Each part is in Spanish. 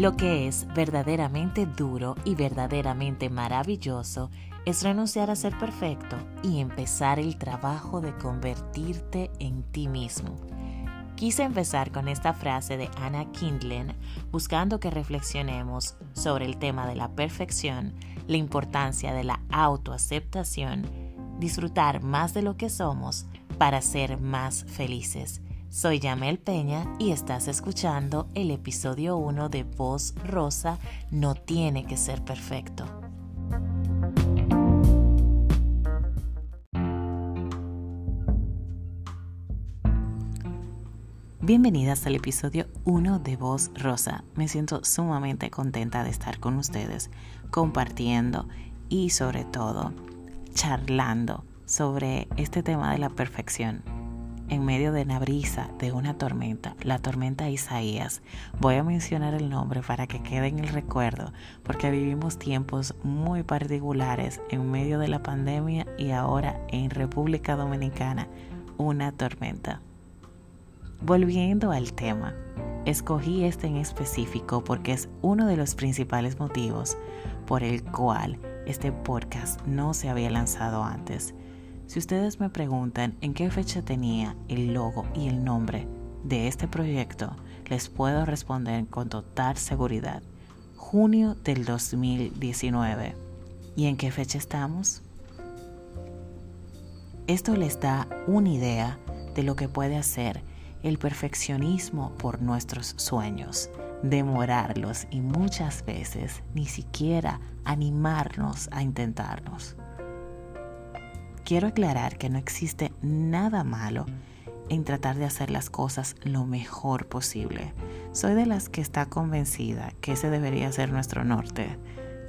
Lo que es verdaderamente duro y verdaderamente maravilloso es renunciar a ser perfecto y empezar el trabajo de convertirte en ti mismo. Quise empezar con esta frase de Anna Kindlen buscando que reflexionemos sobre el tema de la perfección, la importancia de la autoaceptación, disfrutar más de lo que somos para ser más felices soy Yamel Peña y estás escuchando el episodio 1 de Voz Rosa No tiene que ser perfecto. Bienvenidas al episodio 1 de Voz Rosa. Me siento sumamente contenta de estar con ustedes, compartiendo y sobre todo charlando sobre este tema de la perfección en medio de una brisa, de una tormenta, la tormenta Isaías. Voy a mencionar el nombre para que quede en el recuerdo, porque vivimos tiempos muy particulares en medio de la pandemia y ahora en República Dominicana, una tormenta. Volviendo al tema, escogí este en específico porque es uno de los principales motivos por el cual este podcast no se había lanzado antes. Si ustedes me preguntan en qué fecha tenía el logo y el nombre de este proyecto, les puedo responder con total seguridad. Junio del 2019. ¿Y en qué fecha estamos? Esto les da una idea de lo que puede hacer el perfeccionismo por nuestros sueños, demorarlos y muchas veces ni siquiera animarnos a intentarnos. Quiero aclarar que no existe nada malo en tratar de hacer las cosas lo mejor posible. Soy de las que está convencida que ese debería ser nuestro norte.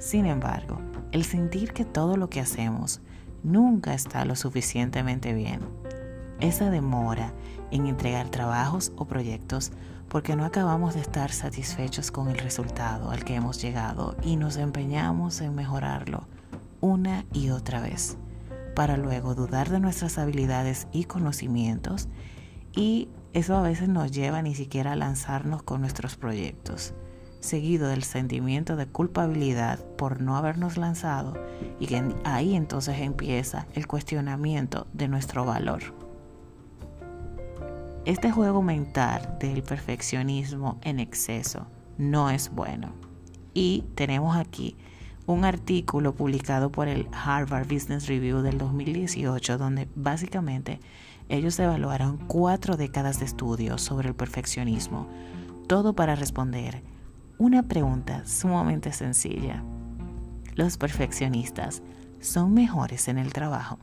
Sin embargo, el sentir que todo lo que hacemos nunca está lo suficientemente bien, esa demora en entregar trabajos o proyectos porque no acabamos de estar satisfechos con el resultado al que hemos llegado y nos empeñamos en mejorarlo una y otra vez para luego dudar de nuestras habilidades y conocimientos y eso a veces nos lleva ni siquiera a lanzarnos con nuestros proyectos, seguido del sentimiento de culpabilidad por no habernos lanzado y que ahí entonces empieza el cuestionamiento de nuestro valor. Este juego mental del perfeccionismo en exceso no es bueno y tenemos aquí un artículo publicado por el Harvard Business Review del 2018 donde básicamente ellos evaluaron cuatro décadas de estudios sobre el perfeccionismo, todo para responder una pregunta sumamente sencilla. ¿Los perfeccionistas son mejores en el trabajo?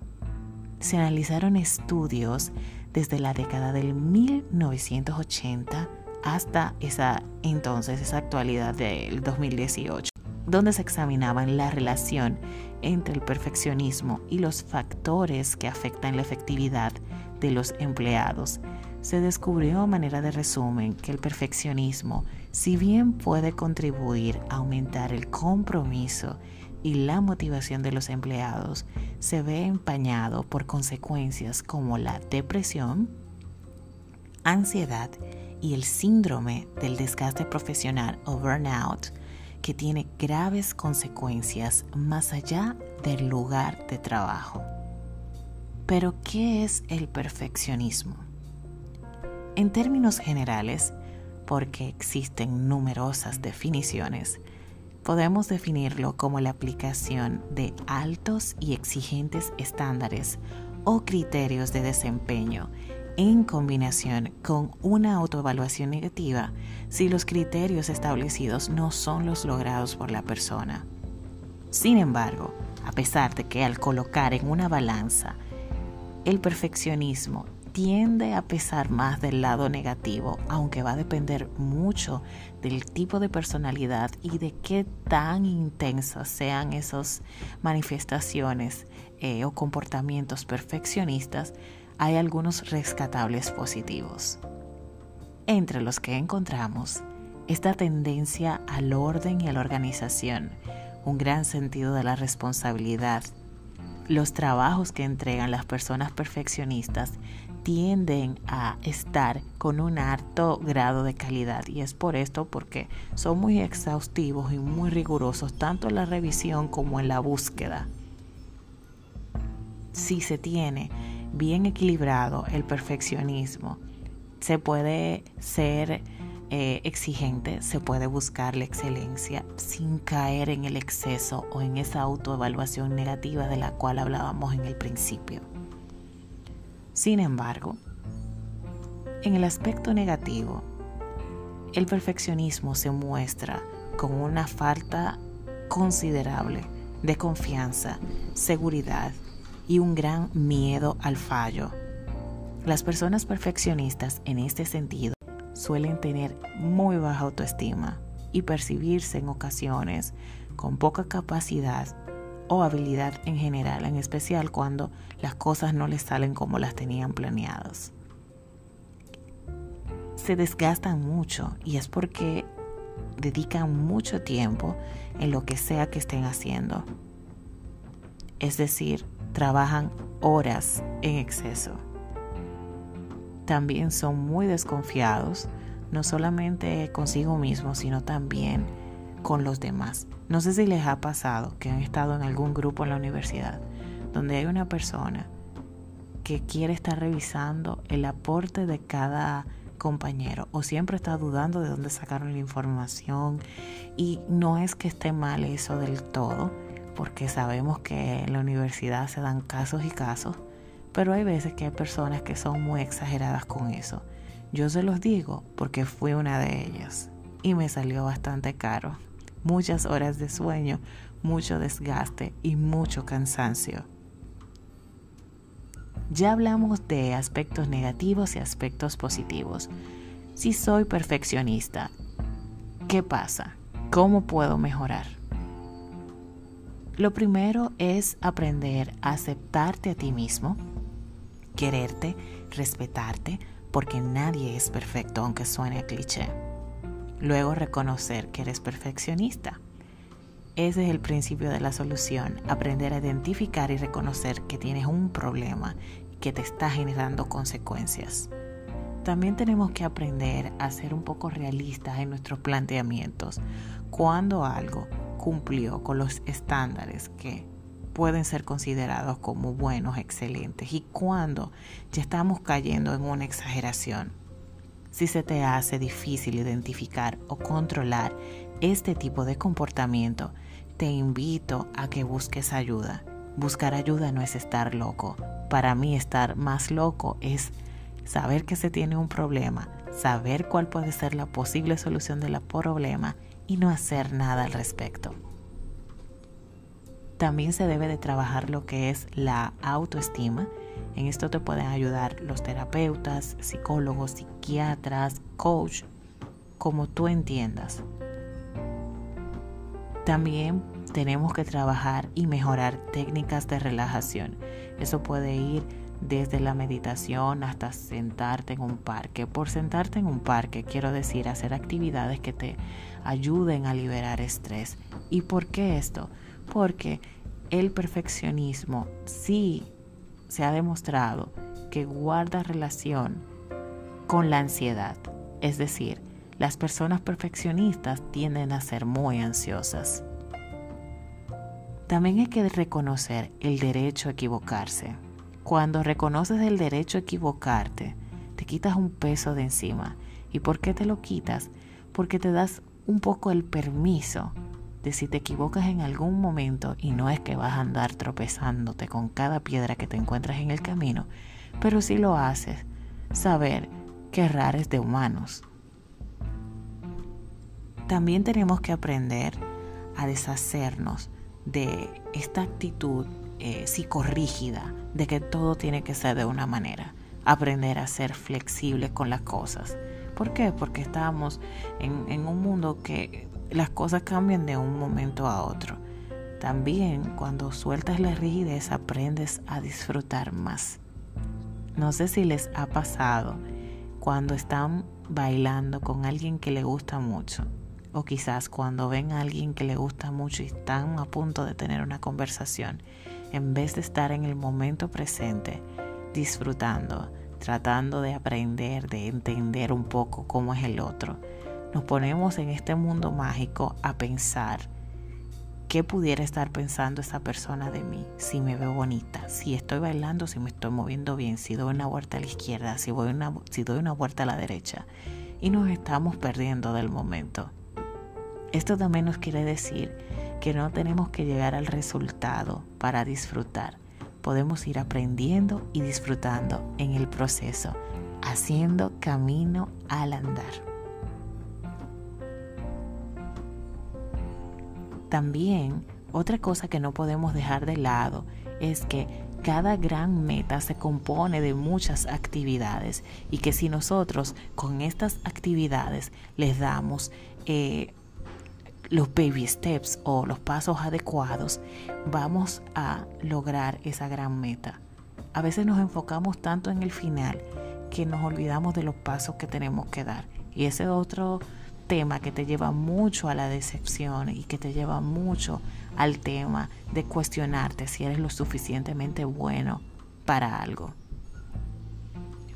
Se analizaron estudios desde la década del 1980 hasta esa entonces, esa actualidad del 2018 donde se examinaban la relación entre el perfeccionismo y los factores que afectan la efectividad de los empleados. Se descubrió a manera de resumen que el perfeccionismo, si bien puede contribuir a aumentar el compromiso y la motivación de los empleados, se ve empañado por consecuencias como la depresión, ansiedad y el síndrome del desgaste profesional o burnout, que tiene graves consecuencias más allá del lugar de trabajo. Pero, ¿qué es el perfeccionismo? En términos generales, porque existen numerosas definiciones, podemos definirlo como la aplicación de altos y exigentes estándares o criterios de desempeño en combinación con una autoevaluación negativa si los criterios establecidos no son los logrados por la persona. Sin embargo, a pesar de que al colocar en una balanza el perfeccionismo tiende a pesar más del lado negativo, aunque va a depender mucho del tipo de personalidad y de qué tan intensas sean esas manifestaciones eh, o comportamientos perfeccionistas, hay algunos rescatables positivos. Entre los que encontramos esta tendencia al orden y a la organización, un gran sentido de la responsabilidad, los trabajos que entregan las personas perfeccionistas tienden a estar con un alto grado de calidad y es por esto porque son muy exhaustivos y muy rigurosos tanto en la revisión como en la búsqueda. Si se tiene bien equilibrado el perfeccionismo, se puede ser eh, exigente, se puede buscar la excelencia sin caer en el exceso o en esa autoevaluación negativa de la cual hablábamos en el principio. Sin embargo, en el aspecto negativo, el perfeccionismo se muestra con una falta considerable de confianza, seguridad y un gran miedo al fallo. Las personas perfeccionistas en este sentido suelen tener muy baja autoestima y percibirse en ocasiones con poca capacidad o habilidad en general, en especial cuando las cosas no les salen como las tenían planeadas. Se desgastan mucho y es porque dedican mucho tiempo en lo que sea que estén haciendo. Es decir, trabajan horas en exceso. También son muy desconfiados, no solamente consigo mismo, sino también con los demás. No sé si les ha pasado que han estado en algún grupo en la universidad donde hay una persona que quiere estar revisando el aporte de cada compañero o siempre está dudando de dónde sacaron la información y no es que esté mal eso del todo porque sabemos que en la universidad se dan casos y casos pero hay veces que hay personas que son muy exageradas con eso yo se los digo porque fui una de ellas y me salió bastante caro muchas horas de sueño, mucho desgaste y mucho cansancio. Ya hablamos de aspectos negativos y aspectos positivos. Si soy perfeccionista, ¿qué pasa? ¿Cómo puedo mejorar? Lo primero es aprender a aceptarte a ti mismo, quererte, respetarte, porque nadie es perfecto aunque suene cliché. Luego reconocer que eres perfeccionista. Ese es el principio de la solución, aprender a identificar y reconocer que tienes un problema que te está generando consecuencias. También tenemos que aprender a ser un poco realistas en nuestros planteamientos. Cuando algo cumplió con los estándares que pueden ser considerados como buenos, excelentes, y cuando ya estamos cayendo en una exageración. Si se te hace difícil identificar o controlar este tipo de comportamiento, te invito a que busques ayuda. Buscar ayuda no es estar loco. Para mí estar más loco es saber que se tiene un problema, saber cuál puede ser la posible solución del problema y no hacer nada al respecto. También se debe de trabajar lo que es la autoestima en esto te pueden ayudar los terapeutas, psicólogos, psiquiatras, coach, como tú entiendas. También tenemos que trabajar y mejorar técnicas de relajación. Eso puede ir desde la meditación hasta sentarte en un parque. Por sentarte en un parque quiero decir hacer actividades que te ayuden a liberar estrés. ¿Y por qué esto? Porque el perfeccionismo sí se ha demostrado que guarda relación con la ansiedad. Es decir, las personas perfeccionistas tienden a ser muy ansiosas. También hay que reconocer el derecho a equivocarse. Cuando reconoces el derecho a equivocarte, te quitas un peso de encima. ¿Y por qué te lo quitas? Porque te das un poco el permiso de si te equivocas en algún momento y no es que vas a andar tropezándote con cada piedra que te encuentras en el camino, pero si lo haces, saber que errar es de humanos. También tenemos que aprender a deshacernos de esta actitud eh, psicorrígida de que todo tiene que ser de una manera. Aprender a ser flexibles con las cosas. ¿Por qué? Porque estamos en un mundo que las cosas cambian de un momento a otro. También cuando sueltas la rigidez aprendes a disfrutar más. No sé si les ha pasado cuando están bailando con alguien que le gusta mucho o quizás cuando ven a alguien que le gusta mucho y están a punto de tener una conversación, en vez de estar en el momento presente, disfrutando tratando de aprender, de entender un poco cómo es el otro. Nos ponemos en este mundo mágico a pensar qué pudiera estar pensando esa persona de mí, si me veo bonita, si estoy bailando, si me estoy moviendo bien, si doy una vuelta a la izquierda, si, una, si doy una vuelta a la derecha. Y nos estamos perdiendo del momento. Esto también nos quiere decir que no tenemos que llegar al resultado para disfrutar. Podemos ir aprendiendo y disfrutando en el proceso, haciendo camino al andar. También otra cosa que no podemos dejar de lado es que cada gran meta se compone de muchas actividades y que si nosotros con estas actividades les damos eh, los baby steps o los pasos adecuados, vamos a lograr esa gran meta. A veces nos enfocamos tanto en el final que nos olvidamos de los pasos que tenemos que dar. Y ese otro tema que te lleva mucho a la decepción y que te lleva mucho al tema de cuestionarte si eres lo suficientemente bueno para algo.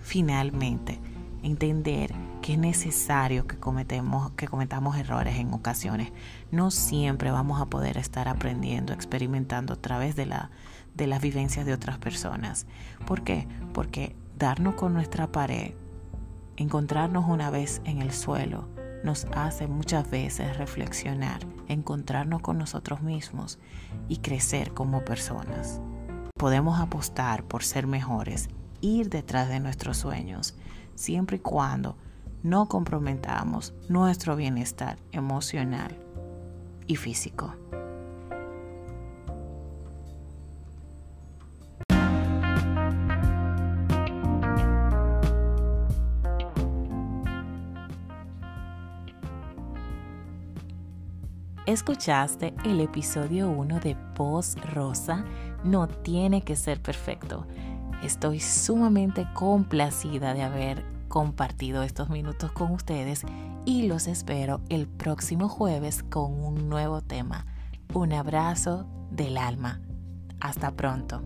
Finalmente, entender que es necesario que, cometemos, que cometamos errores en ocasiones. No siempre vamos a poder estar aprendiendo, experimentando a través de, la, de las vivencias de otras personas. ¿Por qué? Porque darnos con nuestra pared, encontrarnos una vez en el suelo, nos hace muchas veces reflexionar, encontrarnos con nosotros mismos y crecer como personas. Podemos apostar por ser mejores, ir detrás de nuestros sueños, siempre y cuando no comprometamos nuestro bienestar emocional y físico. Escuchaste el episodio 1 de Post Rosa, no tiene que ser perfecto. Estoy sumamente complacida de haber compartido estos minutos con ustedes y los espero el próximo jueves con un nuevo tema. Un abrazo del alma. Hasta pronto.